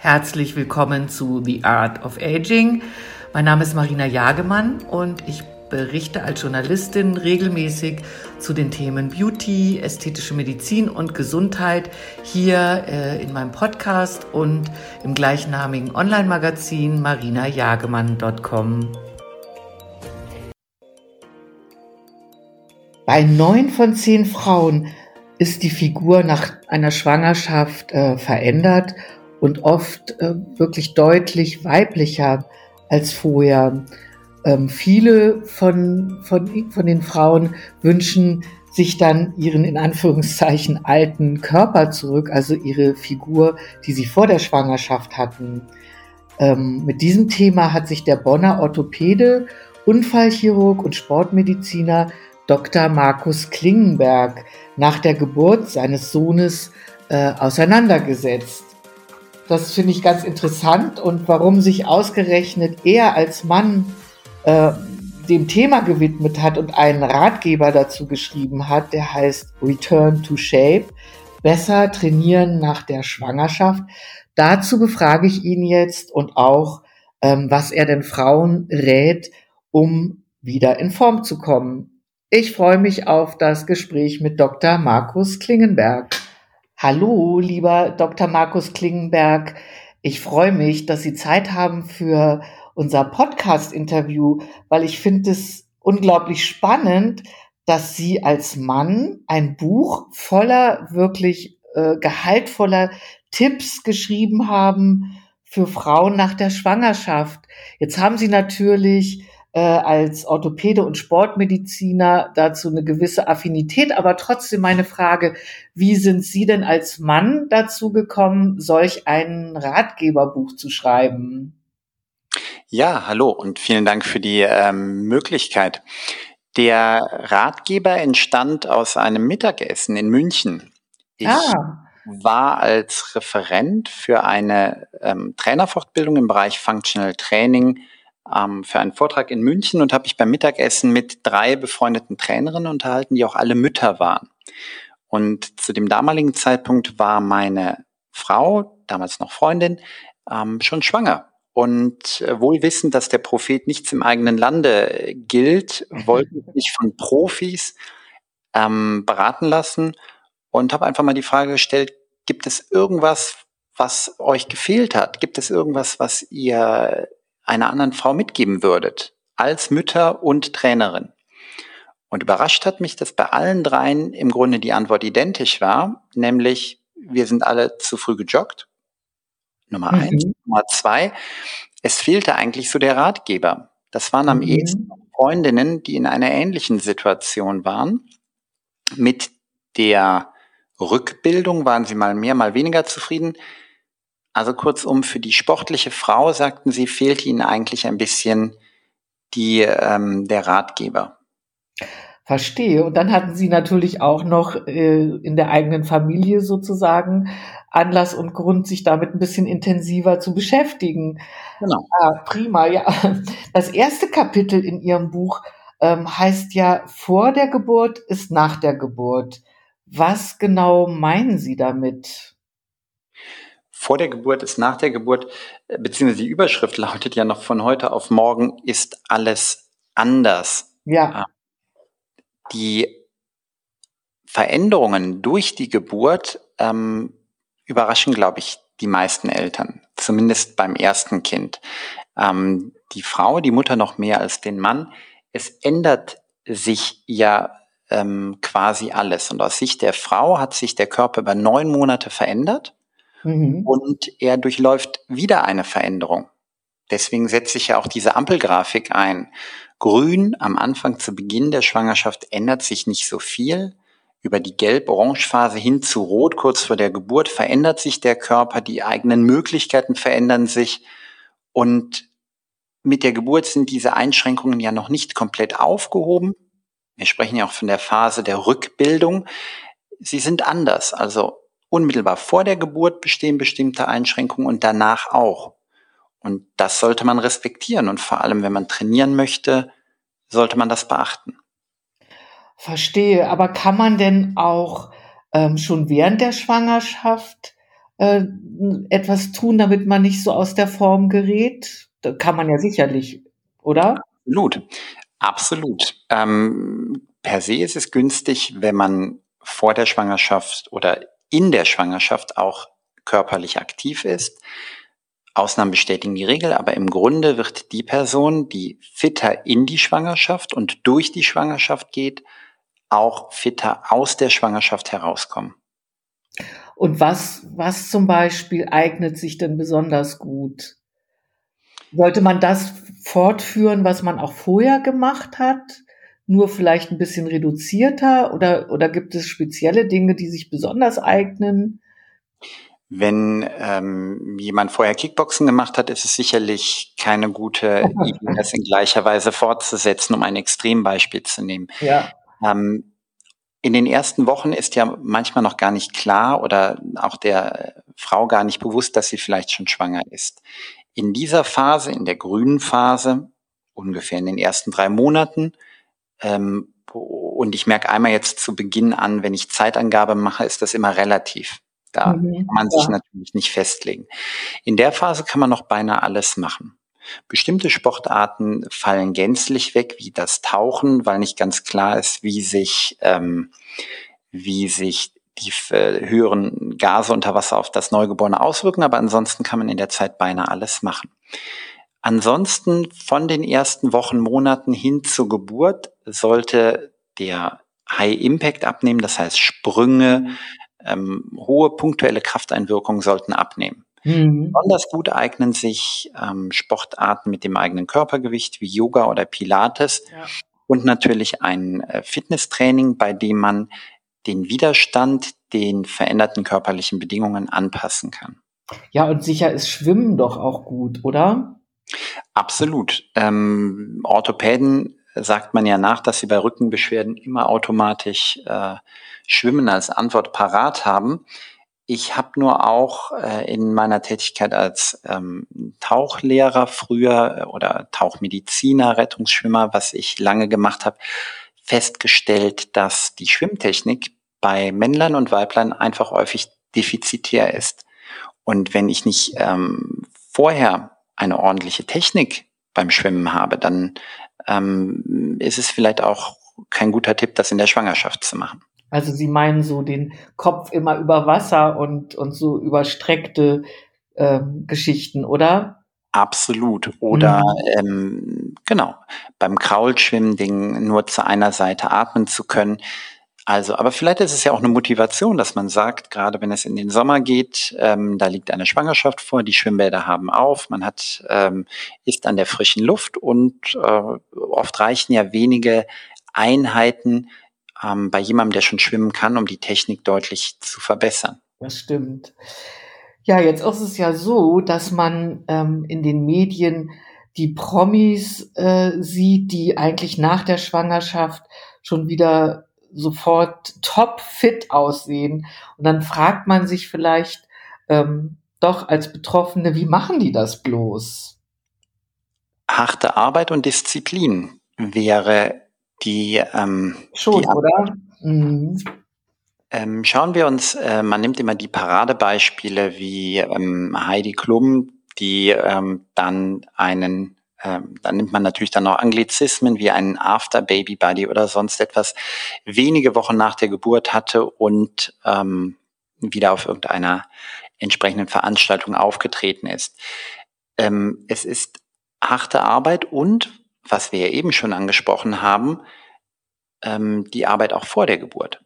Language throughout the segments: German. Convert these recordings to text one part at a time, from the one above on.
Herzlich willkommen zu The Art of Aging. Mein Name ist Marina Jagemann und ich berichte als Journalistin regelmäßig zu den Themen Beauty, ästhetische Medizin und Gesundheit hier äh, in meinem Podcast und im gleichnamigen Online-Magazin marinajagemann.com. Bei neun von zehn Frauen ist die Figur nach einer Schwangerschaft äh, verändert und oft äh, wirklich deutlich weiblicher als vorher. Ähm, viele von, von, von den Frauen wünschen sich dann ihren in Anführungszeichen alten Körper zurück, also ihre Figur, die sie vor der Schwangerschaft hatten. Ähm, mit diesem Thema hat sich der Bonner Orthopäde, Unfallchirurg und Sportmediziner Dr. Markus Klingenberg nach der Geburt seines Sohnes äh, auseinandergesetzt. Das finde ich ganz interessant und warum sich ausgerechnet er als Mann äh, dem Thema gewidmet hat und einen Ratgeber dazu geschrieben hat, der heißt Return to Shape, besser trainieren nach der Schwangerschaft. Dazu befrage ich ihn jetzt und auch, ähm, was er den Frauen rät, um wieder in Form zu kommen. Ich freue mich auf das Gespräch mit Dr. Markus Klingenberg. Hallo, lieber Dr. Markus Klingenberg. Ich freue mich, dass Sie Zeit haben für unser Podcast-Interview, weil ich finde es unglaublich spannend, dass Sie als Mann ein Buch voller wirklich äh, gehaltvoller Tipps geschrieben haben für Frauen nach der Schwangerschaft. Jetzt haben Sie natürlich äh, als Orthopäde und Sportmediziner dazu eine gewisse Affinität. Aber trotzdem meine Frage, wie sind Sie denn als Mann dazu gekommen, solch ein Ratgeberbuch zu schreiben? Ja, hallo und vielen Dank für die ähm, Möglichkeit. Der Ratgeber entstand aus einem Mittagessen in München. Ich ah. war als Referent für eine ähm, Trainerfortbildung im Bereich Functional Training ähm, für einen Vortrag in München und habe mich beim Mittagessen mit drei befreundeten Trainerinnen unterhalten, die auch alle Mütter waren. Und zu dem damaligen Zeitpunkt war meine Frau, damals noch Freundin, ähm, schon schwanger. Und äh, wohl wissend, dass der Prophet nichts im eigenen Lande gilt, wollte ich mich von Profis ähm, beraten lassen und habe einfach mal die Frage gestellt, gibt es irgendwas, was euch gefehlt hat? Gibt es irgendwas, was ihr einer anderen Frau mitgeben würdet, als Mütter und Trainerin. Und überrascht hat mich, dass bei allen dreien im Grunde die Antwort identisch war, nämlich wir sind alle zu früh gejoggt. Nummer mhm. eins. Nummer zwei, es fehlte eigentlich so der Ratgeber. Das waren am mhm. ehesten Freundinnen, die in einer ähnlichen Situation waren. Mit der Rückbildung waren sie mal mehr, mal weniger zufrieden. Also kurzum, für die sportliche Frau, sagten Sie, fehlt Ihnen eigentlich ein bisschen die, ähm, der Ratgeber. Verstehe. Und dann hatten Sie natürlich auch noch äh, in der eigenen Familie sozusagen Anlass und Grund, sich damit ein bisschen intensiver zu beschäftigen. Genau. Ah, prima, ja. Das erste Kapitel in Ihrem Buch ähm, heißt ja, vor der Geburt ist nach der Geburt. Was genau meinen Sie damit? Vor der Geburt ist nach der Geburt, äh, beziehungsweise die Überschrift lautet ja noch von heute auf morgen ist alles anders. Ja. Äh, die Veränderungen durch die Geburt ähm, überraschen, glaube ich, die meisten Eltern, zumindest beim ersten Kind. Ähm, die Frau, die Mutter noch mehr als den Mann. Es ändert sich ja ähm, quasi alles. Und aus Sicht der Frau hat sich der Körper über neun Monate verändert. Mhm. Und er durchläuft wieder eine Veränderung. Deswegen setze ich ja auch diese Ampelgrafik ein. Grün am Anfang zu Beginn der Schwangerschaft ändert sich nicht so viel. Über die Gelb-Orange-Phase hin zu Rot kurz vor der Geburt verändert sich der Körper, die eigenen Möglichkeiten verändern sich. Und mit der Geburt sind diese Einschränkungen ja noch nicht komplett aufgehoben. Wir sprechen ja auch von der Phase der Rückbildung. Sie sind anders. Also Unmittelbar vor der Geburt bestehen bestimmte Einschränkungen und danach auch. Und das sollte man respektieren und vor allem, wenn man trainieren möchte, sollte man das beachten. Verstehe, aber kann man denn auch ähm, schon während der Schwangerschaft äh, etwas tun, damit man nicht so aus der Form gerät? Da kann man ja sicherlich, oder? Absolut, absolut. Ähm, per se ist es günstig, wenn man vor der Schwangerschaft oder in der Schwangerschaft auch körperlich aktiv ist. Ausnahmen bestätigen die Regel, aber im Grunde wird die Person, die fitter in die Schwangerschaft und durch die Schwangerschaft geht, auch fitter aus der Schwangerschaft herauskommen. Und was, was zum Beispiel eignet sich denn besonders gut? Sollte man das fortführen, was man auch vorher gemacht hat? Nur vielleicht ein bisschen reduzierter? Oder, oder gibt es spezielle Dinge, die sich besonders eignen? Wenn ähm, jemand vorher Kickboxen gemacht hat, ist es sicherlich keine gute Idee, das in gleicher Weise fortzusetzen, um ein Extrembeispiel zu nehmen. Ja. Ähm, in den ersten Wochen ist ja manchmal noch gar nicht klar oder auch der Frau gar nicht bewusst, dass sie vielleicht schon schwanger ist. In dieser Phase, in der grünen Phase, ungefähr in den ersten drei Monaten, ähm, und ich merke einmal jetzt zu Beginn an, wenn ich Zeitangabe mache, ist das immer relativ. Da mhm, kann man sich ja. natürlich nicht festlegen. In der Phase kann man noch beinahe alles machen. Bestimmte Sportarten fallen gänzlich weg, wie das Tauchen, weil nicht ganz klar ist, wie sich, ähm, wie sich die äh, höheren Gase unter Wasser auf das Neugeborene auswirken. Aber ansonsten kann man in der Zeit beinahe alles machen. Ansonsten von den ersten Wochen, Monaten hin zur Geburt sollte der High Impact abnehmen, das heißt Sprünge, mhm ähm, hohe punktuelle Krafteinwirkungen sollten abnehmen. Mhm. Besonders gut eignen sich ähm, Sportarten mit dem eigenen Körpergewicht wie Yoga oder Pilates ja. und natürlich ein äh, Fitnesstraining, bei dem man den Widerstand den veränderten körperlichen Bedingungen anpassen kann. Ja, und sicher ist Schwimmen doch auch gut, oder? Absolut. Ähm, Orthopäden sagt man ja nach, dass sie bei Rückenbeschwerden immer automatisch äh, Schwimmen als Antwort parat haben. Ich habe nur auch äh, in meiner Tätigkeit als ähm, Tauchlehrer früher äh, oder Tauchmediziner, Rettungsschwimmer, was ich lange gemacht habe, festgestellt, dass die Schwimmtechnik bei Männlein und Weiblein einfach häufig defizitär ist. Und wenn ich nicht ähm, vorher eine ordentliche Technik beim Schwimmen habe, dann ähm, ist es vielleicht auch kein guter Tipp, das in der Schwangerschaft zu machen. Also Sie meinen so den Kopf immer über Wasser und, und so überstreckte ähm, Geschichten, oder? Absolut. Oder mhm. ähm, genau, beim Kraulschwimmen den nur zu einer Seite atmen zu können. Also, aber vielleicht ist es ja auch eine Motivation, dass man sagt, gerade wenn es in den Sommer geht, ähm, da liegt eine Schwangerschaft vor, die Schwimmbäder haben auf, man hat ähm, ist an der frischen Luft und äh, oft reichen ja wenige Einheiten ähm, bei jemandem, der schon schwimmen kann, um die Technik deutlich zu verbessern. Das stimmt. Ja, jetzt ist es ja so, dass man ähm, in den Medien die Promis äh, sieht, die eigentlich nach der Schwangerschaft schon wieder sofort topfit aussehen. Und dann fragt man sich vielleicht ähm, doch als Betroffene, wie machen die das bloß? Harte Arbeit und Disziplin wäre die. Ähm, Schon, die oder? Mhm. Ähm, schauen wir uns, äh, man nimmt immer die Paradebeispiele wie ähm, Heidi Klum, die ähm, dann einen ähm, dann nimmt man natürlich dann noch Anglizismen wie einen After Baby Buddy oder sonst etwas wenige Wochen nach der Geburt hatte und ähm, wieder auf irgendeiner entsprechenden Veranstaltung aufgetreten ist. Ähm, es ist harte Arbeit und, was wir ja eben schon angesprochen haben, ähm, die Arbeit auch vor der Geburt.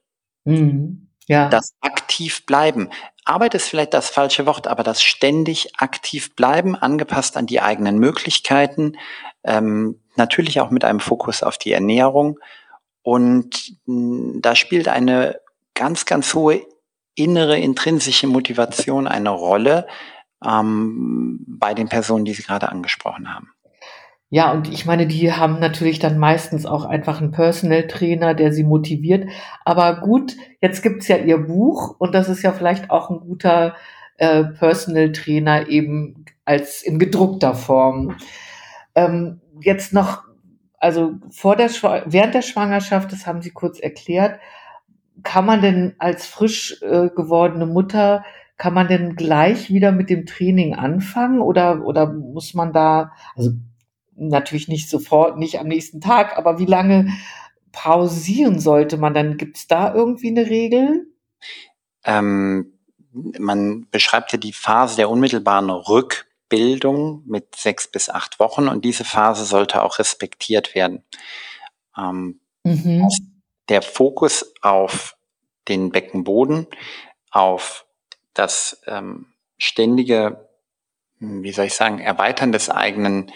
Mhm. Ja. Das aktiv bleiben. Arbeit ist vielleicht das falsche Wort, aber das ständig aktiv bleiben, angepasst an die eigenen Möglichkeiten, ähm, natürlich auch mit einem Fokus auf die Ernährung. Und mh, hm, da spielt eine ganz, ganz hohe innere, intrinsische Motivation eine Rolle ähm, bei den Personen, die Sie gerade angesprochen haben. Ja, und ich meine, die haben natürlich dann meistens auch einfach einen Personal Trainer, der sie motiviert. Aber gut, jetzt gibt's ja ihr Buch und das ist ja vielleicht auch ein guter äh, Personal Trainer eben als in gedruckter Form. Ähm, jetzt noch, also vor der während der Schwangerschaft, das haben Sie kurz erklärt, kann man denn als frisch äh, gewordene Mutter kann man denn gleich wieder mit dem Training anfangen oder, oder muss man da, also natürlich nicht sofort, nicht am nächsten Tag, aber wie lange pausieren sollte man dann? Gibt es da irgendwie eine Regel? Ähm, man beschreibt ja die Phase der unmittelbaren Rückbildung mit sechs bis acht Wochen und diese Phase sollte auch respektiert werden. Ähm, mhm. Der Fokus auf den Beckenboden, auf das ähm, ständige, wie soll ich sagen, Erweitern des eigenen,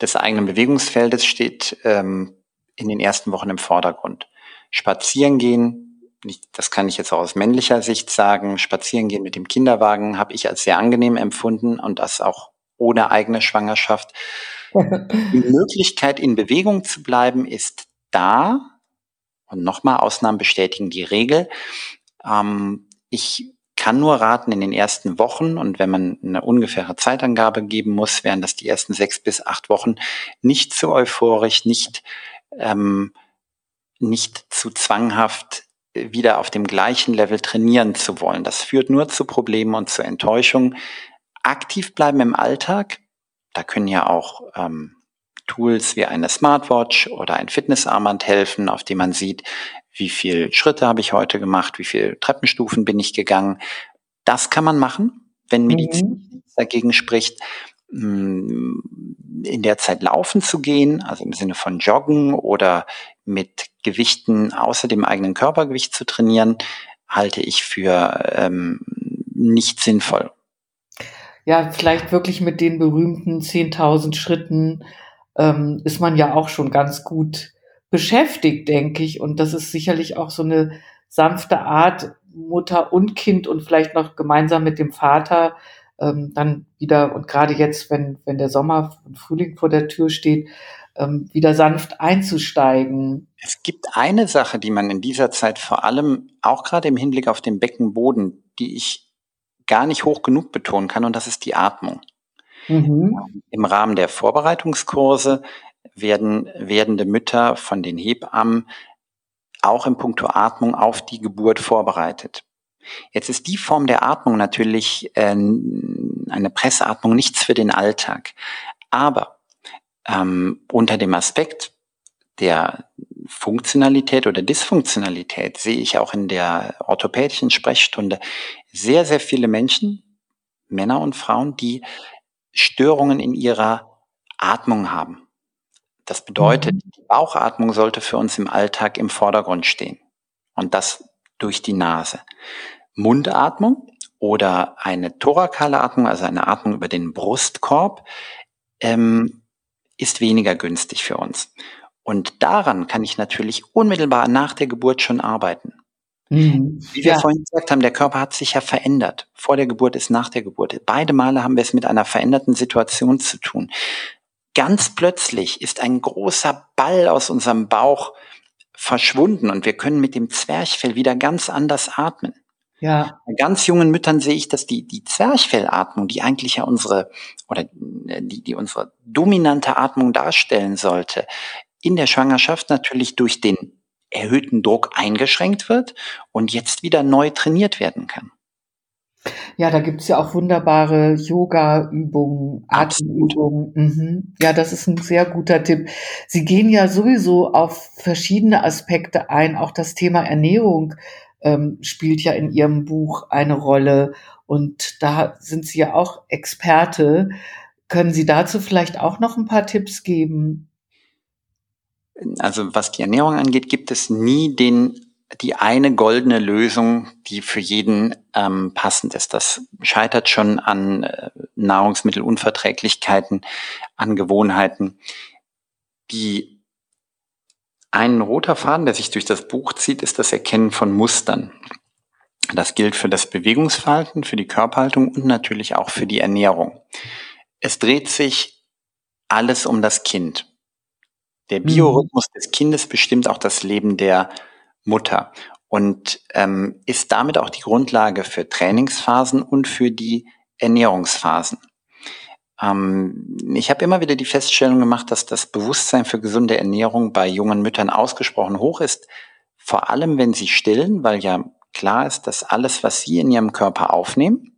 des eigenen Bewegungsfeldes steht ähm, in den ersten Wochen im Vordergrund. Spazieren gehen, das kann ich jetzt auch aus männlicher Sicht sagen, spazieren gehen mit dem Kinderwagen habe ich als sehr angenehm empfunden und das auch ohne eigene Schwangerschaft. Die Möglichkeit, in Bewegung zu bleiben, ist da. Und nochmal, Ausnahmen bestätigen die Regel. Ähm, ich kann nur raten, in den ersten Wochen, und wenn man eine ungefähre Zeitangabe geben muss, wären das die ersten sechs bis acht Wochen, nicht zu euphorisch, nicht, ähm, nicht zu zwanghaft wieder auf dem gleichen Level trainieren zu wollen. Das führt nur zu Problemen und zu Enttäuschungen. Aktiv bleiben im Alltag, da können ja auch ähm, Tools wie eine Smartwatch oder ein Fitnessarmband helfen, auf dem man sieht, wie viele Schritte habe ich heute gemacht, wie viele Treppenstufen bin ich gegangen. Das kann man machen, wenn Medizin mhm. dagegen spricht, mm, in der Zeit laufen zu gehen, also im Sinne von Joggen oder mit Gewichten außer dem eigenen Körpergewicht zu trainieren, halte ich für ähm, nicht sinnvoll. Ja, vielleicht wirklich mit den berühmten 10.000 Schritten ähm, ist man ja auch schon ganz gut beschäftigt, denke ich. Und das ist sicherlich auch so eine sanfte Art, Mutter und Kind und vielleicht noch gemeinsam mit dem Vater ähm, dann wieder, und gerade jetzt, wenn, wenn der Sommer und Frühling vor der Tür steht, ähm, wieder sanft einzusteigen. Es gibt eine Sache, die man in dieser Zeit vor allem auch gerade im Hinblick auf den Beckenboden, die ich gar nicht hoch genug betonen kann, und das ist die Atmung. Mhm. Im Rahmen der Vorbereitungskurse werden werdende Mütter von den Hebammen auch im Punkto Atmung auf die Geburt vorbereitet. Jetzt ist die Form der Atmung natürlich äh, eine Pressatmung nichts für den Alltag. Aber ähm, unter dem Aspekt der Funktionalität oder Dysfunktionalität sehe ich auch in der orthopädischen Sprechstunde sehr, sehr viele Menschen, Männer und Frauen, die Störungen in ihrer Atmung haben. Das bedeutet, mhm. die Bauchatmung sollte für uns im Alltag im Vordergrund stehen. Und das durch die Nase. Mundatmung oder eine thorakale Atmung, also eine Atmung über den Brustkorb, ähm, ist weniger günstig für uns. Und daran kann ich natürlich unmittelbar nach der Geburt schon arbeiten. Mhm. Wie wir ja. vorhin gesagt haben, der Körper hat sich ja verändert. Vor der Geburt ist nach der Geburt. Beide Male haben wir es mit einer veränderten Situation zu tun. Ganz plötzlich ist ein großer Ball aus unserem Bauch verschwunden und wir können mit dem Zwerchfell wieder ganz anders atmen. Ja. Bei ganz jungen Müttern sehe ich, dass die, die Zwerchfellatmung, die eigentlich ja unsere, oder die, die unsere dominante Atmung darstellen sollte, in der Schwangerschaft natürlich durch den erhöhten Druck eingeschränkt wird und jetzt wieder neu trainiert werden kann. Ja, da gibt's ja auch wunderbare Yoga-Übungen, Atemübungen. Mhm. Ja, das ist ein sehr guter Tipp. Sie gehen ja sowieso auf verschiedene Aspekte ein, auch das Thema Ernährung ähm, spielt ja in Ihrem Buch eine Rolle. Und da sind Sie ja auch Experte. Können Sie dazu vielleicht auch noch ein paar Tipps geben? Also was die Ernährung angeht, gibt es nie den die eine goldene Lösung, die für jeden ähm, passend ist. Das scheitert schon an äh, Nahrungsmittelunverträglichkeiten, an Gewohnheiten. Die ein roter Faden, der sich durch das Buch zieht, ist das Erkennen von Mustern. Das gilt für das Bewegungsverhalten, für die Körperhaltung und natürlich auch für die Ernährung. Es dreht sich alles um das Kind. Der mhm. Biorhythmus des Kindes bestimmt auch das Leben der Mutter und ähm, ist damit auch die Grundlage für Trainingsphasen und für die Ernährungsphasen. Ähm, ich habe immer wieder die Feststellung gemacht, dass das Bewusstsein für gesunde Ernährung bei jungen Müttern ausgesprochen hoch ist. Vor allem, wenn sie stillen, weil ja klar ist, dass alles, was sie in ihrem Körper aufnehmen,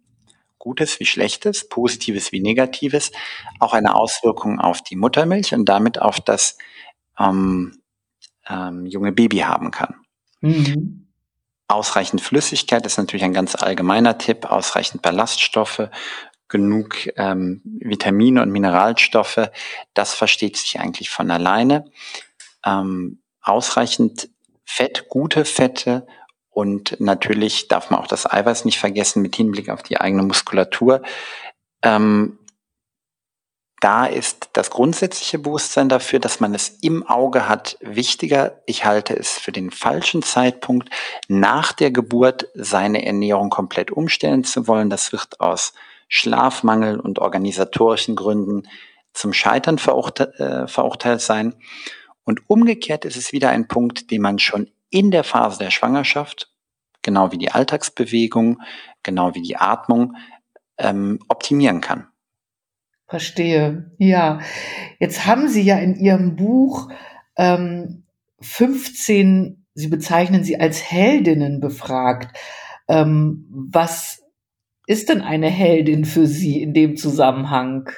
Gutes wie Schlechtes, Positives wie Negatives, auch eine Auswirkung auf die Muttermilch und damit auf das ähm, ähm, junge Baby haben kann. Mhm. Ausreichend Flüssigkeit ist natürlich ein ganz allgemeiner Tipp, ausreichend Ballaststoffe, genug ähm, Vitamine und Mineralstoffe, das versteht sich eigentlich von alleine. Ähm, ausreichend Fett, gute Fette und natürlich darf man auch das Eiweiß nicht vergessen mit Hinblick auf die eigene Muskulatur. Ähm, da ist das grundsätzliche Bewusstsein dafür, dass man es im Auge hat, wichtiger. Ich halte es für den falschen Zeitpunkt, nach der Geburt seine Ernährung komplett umstellen zu wollen. Das wird aus Schlafmangel und organisatorischen Gründen zum Scheitern verurteilt, äh, verurteilt sein. Und umgekehrt ist es wieder ein Punkt, den man schon in der Phase der Schwangerschaft, genau wie die Alltagsbewegung, genau wie die Atmung, ähm, optimieren kann. Verstehe. Ja, jetzt haben Sie ja in Ihrem Buch ähm, 15, Sie bezeichnen sie als Heldinnen befragt. Ähm, was ist denn eine Heldin für Sie in dem Zusammenhang?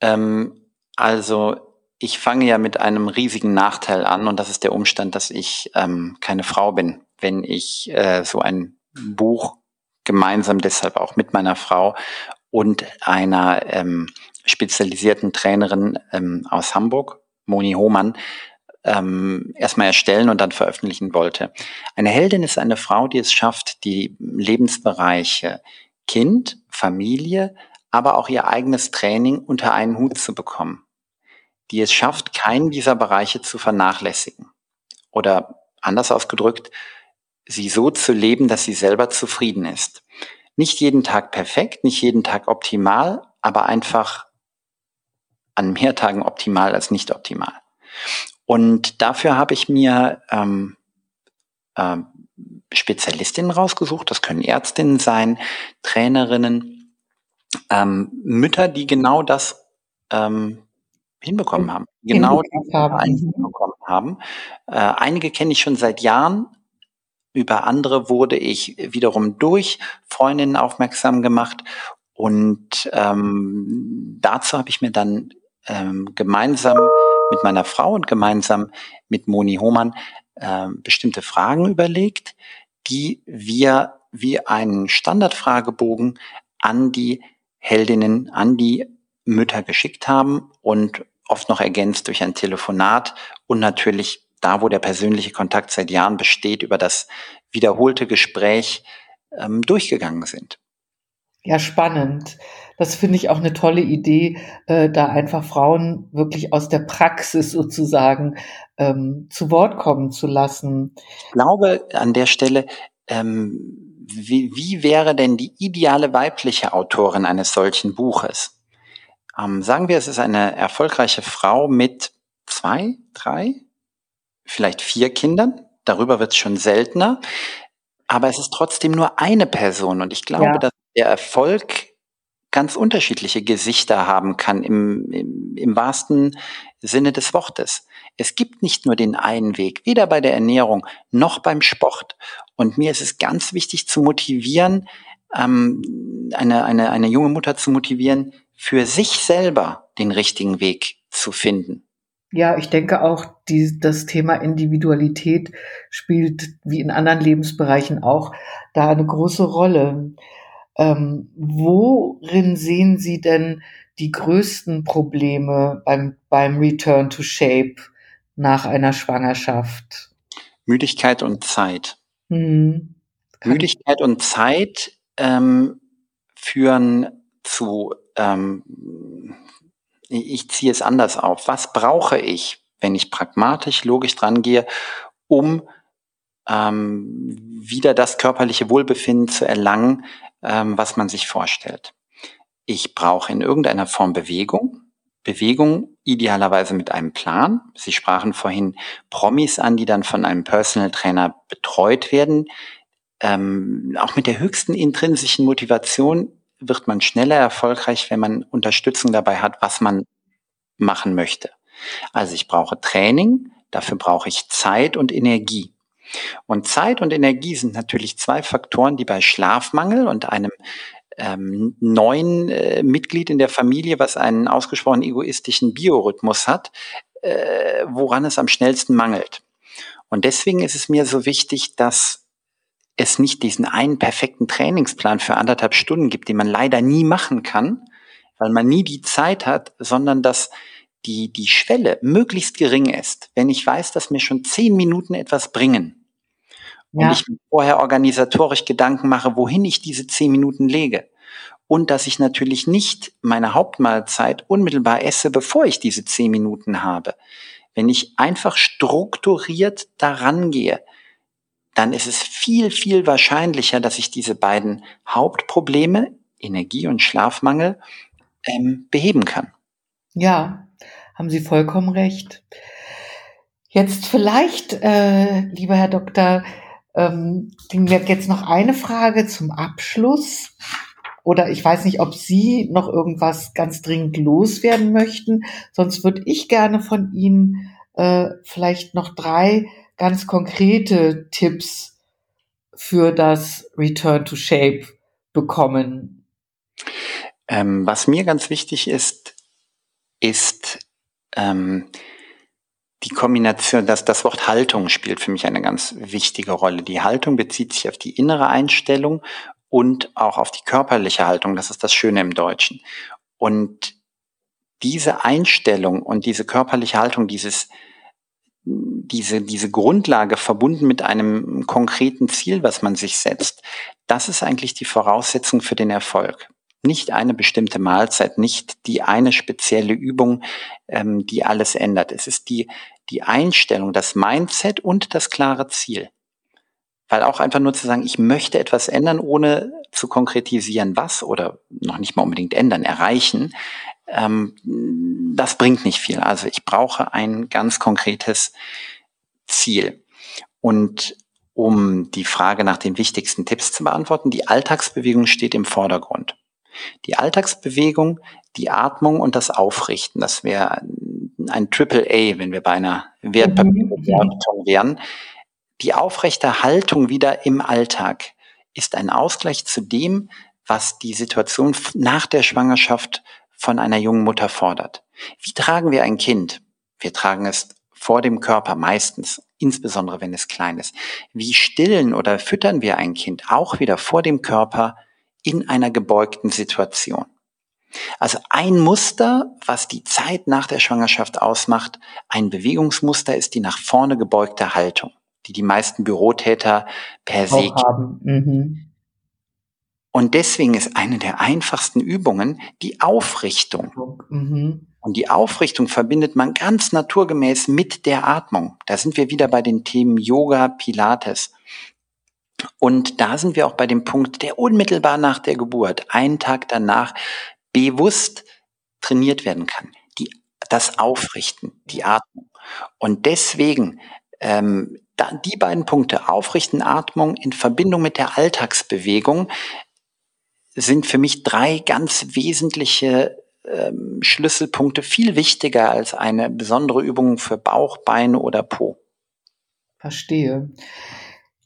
Ähm, also ich fange ja mit einem riesigen Nachteil an und das ist der Umstand, dass ich ähm, keine Frau bin. Wenn ich äh, so ein Buch gemeinsam deshalb auch mit meiner Frau und einer ähm, spezialisierten Trainerin ähm, aus Hamburg, Moni Hohmann, ähm, erstmal erstellen und dann veröffentlichen wollte. Eine Heldin ist eine Frau, die es schafft, die Lebensbereiche Kind, Familie, aber auch ihr eigenes Training unter einen Hut zu bekommen. Die es schafft, keinen dieser Bereiche zu vernachlässigen. Oder anders ausgedrückt, sie so zu leben, dass sie selber zufrieden ist. Nicht jeden Tag perfekt, nicht jeden Tag optimal, aber einfach an mehr Tagen optimal als nicht optimal. Und dafür habe ich mir ähm, äh, Spezialistinnen rausgesucht. Das können Ärztinnen sein, Trainerinnen, ähm, Mütter, die genau das ähm, hinbekommen haben. Genau das hinbekommen haben. Äh, einige kenne ich schon seit Jahren. Über andere wurde ich wiederum durch Freundinnen aufmerksam gemacht. Und ähm, dazu habe ich mir dann ähm, gemeinsam mit meiner Frau und gemeinsam mit Moni Hohmann äh, bestimmte Fragen überlegt, die wir wie einen Standardfragebogen an die Heldinnen, an die Mütter geschickt haben und oft noch ergänzt durch ein Telefonat und natürlich da, wo der persönliche Kontakt seit Jahren besteht, über das wiederholte Gespräch ähm, durchgegangen sind. Ja, spannend. Das finde ich auch eine tolle Idee, äh, da einfach Frauen wirklich aus der Praxis sozusagen ähm, zu Wort kommen zu lassen. Ich glaube an der Stelle, ähm, wie, wie wäre denn die ideale weibliche Autorin eines solchen Buches? Ähm, sagen wir, es ist eine erfolgreiche Frau mit zwei, drei, vielleicht vier Kindern. Darüber wird es schon seltener. Aber es ist trotzdem nur eine Person. Und ich glaube, ja. dass der Erfolg ganz unterschiedliche Gesichter haben kann im, im, im wahrsten Sinne des Wortes. Es gibt nicht nur den einen Weg, weder bei der Ernährung noch beim Sport. Und mir ist es ganz wichtig zu motivieren, ähm, eine, eine, eine junge Mutter zu motivieren, für sich selber den richtigen Weg zu finden. Ja, ich denke auch, die, das Thema Individualität spielt wie in anderen Lebensbereichen auch da eine große Rolle. Ähm, worin sehen Sie denn die größten Probleme beim, beim Return to Shape nach einer Schwangerschaft? Müdigkeit und Zeit. Hm. Müdigkeit und Zeit ähm, führen zu, ähm, ich ziehe es anders auf. Was brauche ich, wenn ich pragmatisch, logisch dran gehe, um ähm, wieder das körperliche Wohlbefinden zu erlangen, ähm, was man sich vorstellt. Ich brauche in irgendeiner Form Bewegung. Bewegung idealerweise mit einem Plan. Sie sprachen vorhin Promis an, die dann von einem Personal Trainer betreut werden. Ähm, auch mit der höchsten intrinsischen Motivation wird man schneller erfolgreich, wenn man Unterstützung dabei hat, was man machen möchte. Also ich brauche Training, dafür brauche ich Zeit und Energie. Und Zeit und Energie sind natürlich zwei Faktoren, die bei Schlafmangel und einem ähm, neuen äh, Mitglied in der Familie, was einen ausgesprochen egoistischen Biorhythmus hat, äh, woran es am schnellsten mangelt. Und deswegen ist es mir so wichtig, dass es nicht diesen einen perfekten Trainingsplan für anderthalb Stunden gibt, den man leider nie machen kann, weil man nie die Zeit hat, sondern dass die, die Schwelle möglichst gering ist. Wenn ich weiß, dass mir schon zehn Minuten etwas bringen ja. und ich vorher organisatorisch Gedanken mache, wohin ich diese zehn Minuten lege. Und dass ich natürlich nicht meine Hauptmahlzeit unmittelbar esse, bevor ich diese zehn Minuten habe. Wenn ich einfach strukturiert daran gehe, dann ist es viel, viel wahrscheinlicher, dass ich diese beiden Hauptprobleme, Energie und Schlafmangel, ähm, beheben kann. Ja, haben Sie vollkommen recht. Jetzt vielleicht, äh, lieber Herr Doktor, ähm, jetzt noch eine Frage zum Abschluss. Oder ich weiß nicht, ob Sie noch irgendwas ganz dringend loswerden möchten. Sonst würde ich gerne von Ihnen äh, vielleicht noch drei ganz konkrete Tipps für das Return to Shape bekommen. Ähm, was mir ganz wichtig ist, ist ähm, die Kombination, dass das Wort Haltung spielt für mich eine ganz wichtige Rolle. Die Haltung bezieht sich auf die innere Einstellung und auch auf die körperliche Haltung. Das ist das Schöne im Deutschen. Und diese Einstellung und diese körperliche Haltung, dieses, diese, diese Grundlage verbunden mit einem konkreten Ziel, was man sich setzt, das ist eigentlich die Voraussetzung für den Erfolg nicht eine bestimmte Mahlzeit, nicht die eine spezielle Übung, ähm, die alles ändert. Es ist die, die Einstellung, das Mindset und das klare Ziel. Weil auch einfach nur zu sagen, ich möchte etwas ändern, ohne zu konkretisieren, was oder noch nicht mal unbedingt ändern, erreichen, ähm, das bringt nicht viel. Also ich brauche ein ganz konkretes Ziel. Und um die Frage nach den wichtigsten Tipps zu beantworten, die Alltagsbewegung steht im Vordergrund. Die Alltagsbewegung, die Atmung und das Aufrichten, das wäre ein Triple A, wenn wir bei einer Wertpapierbewertung mhm. wären. Die aufrechte Haltung wieder im Alltag ist ein Ausgleich zu dem, was die Situation nach der Schwangerschaft von einer jungen Mutter fordert. Wie tragen wir ein Kind? Wir tragen es vor dem Körper meistens, insbesondere wenn es klein ist. Wie stillen oder füttern wir ein Kind? Auch wieder vor dem Körper, in einer gebeugten Situation. Also ein Muster, was die Zeit nach der Schwangerschaft ausmacht, ein Bewegungsmuster ist die nach vorne gebeugte Haltung, die die meisten Bürotäter per se haben. Mhm. Und deswegen ist eine der einfachsten Übungen die Aufrichtung. Mhm. Und die Aufrichtung verbindet man ganz naturgemäß mit der Atmung. Da sind wir wieder bei den Themen Yoga, Pilates. Und da sind wir auch bei dem Punkt, der unmittelbar nach der Geburt, einen Tag danach, bewusst trainiert werden kann. Die, das Aufrichten, die Atmung. Und deswegen ähm, die beiden Punkte, Aufrichten, Atmung in Verbindung mit der Alltagsbewegung, sind für mich drei ganz wesentliche ähm, Schlüsselpunkte, viel wichtiger als eine besondere Übung für Bauch, Beine oder Po. Verstehe.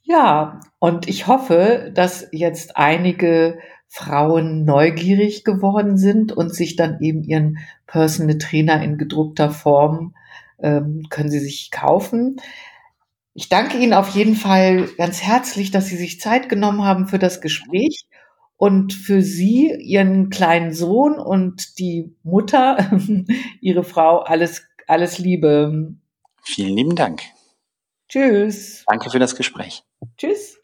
Ja, und ich hoffe, dass jetzt einige Frauen neugierig geworden sind und sich dann eben ihren Personal Trainer in gedruckter Form ähm, können sie sich kaufen. Ich danke Ihnen auf jeden Fall ganz herzlich, dass Sie sich Zeit genommen haben für das Gespräch und für Sie, Ihren kleinen Sohn und die Mutter, Ihre Frau, alles, alles Liebe. Vielen lieben Dank. Tschüss. Danke für das Gespräch. Tschüss.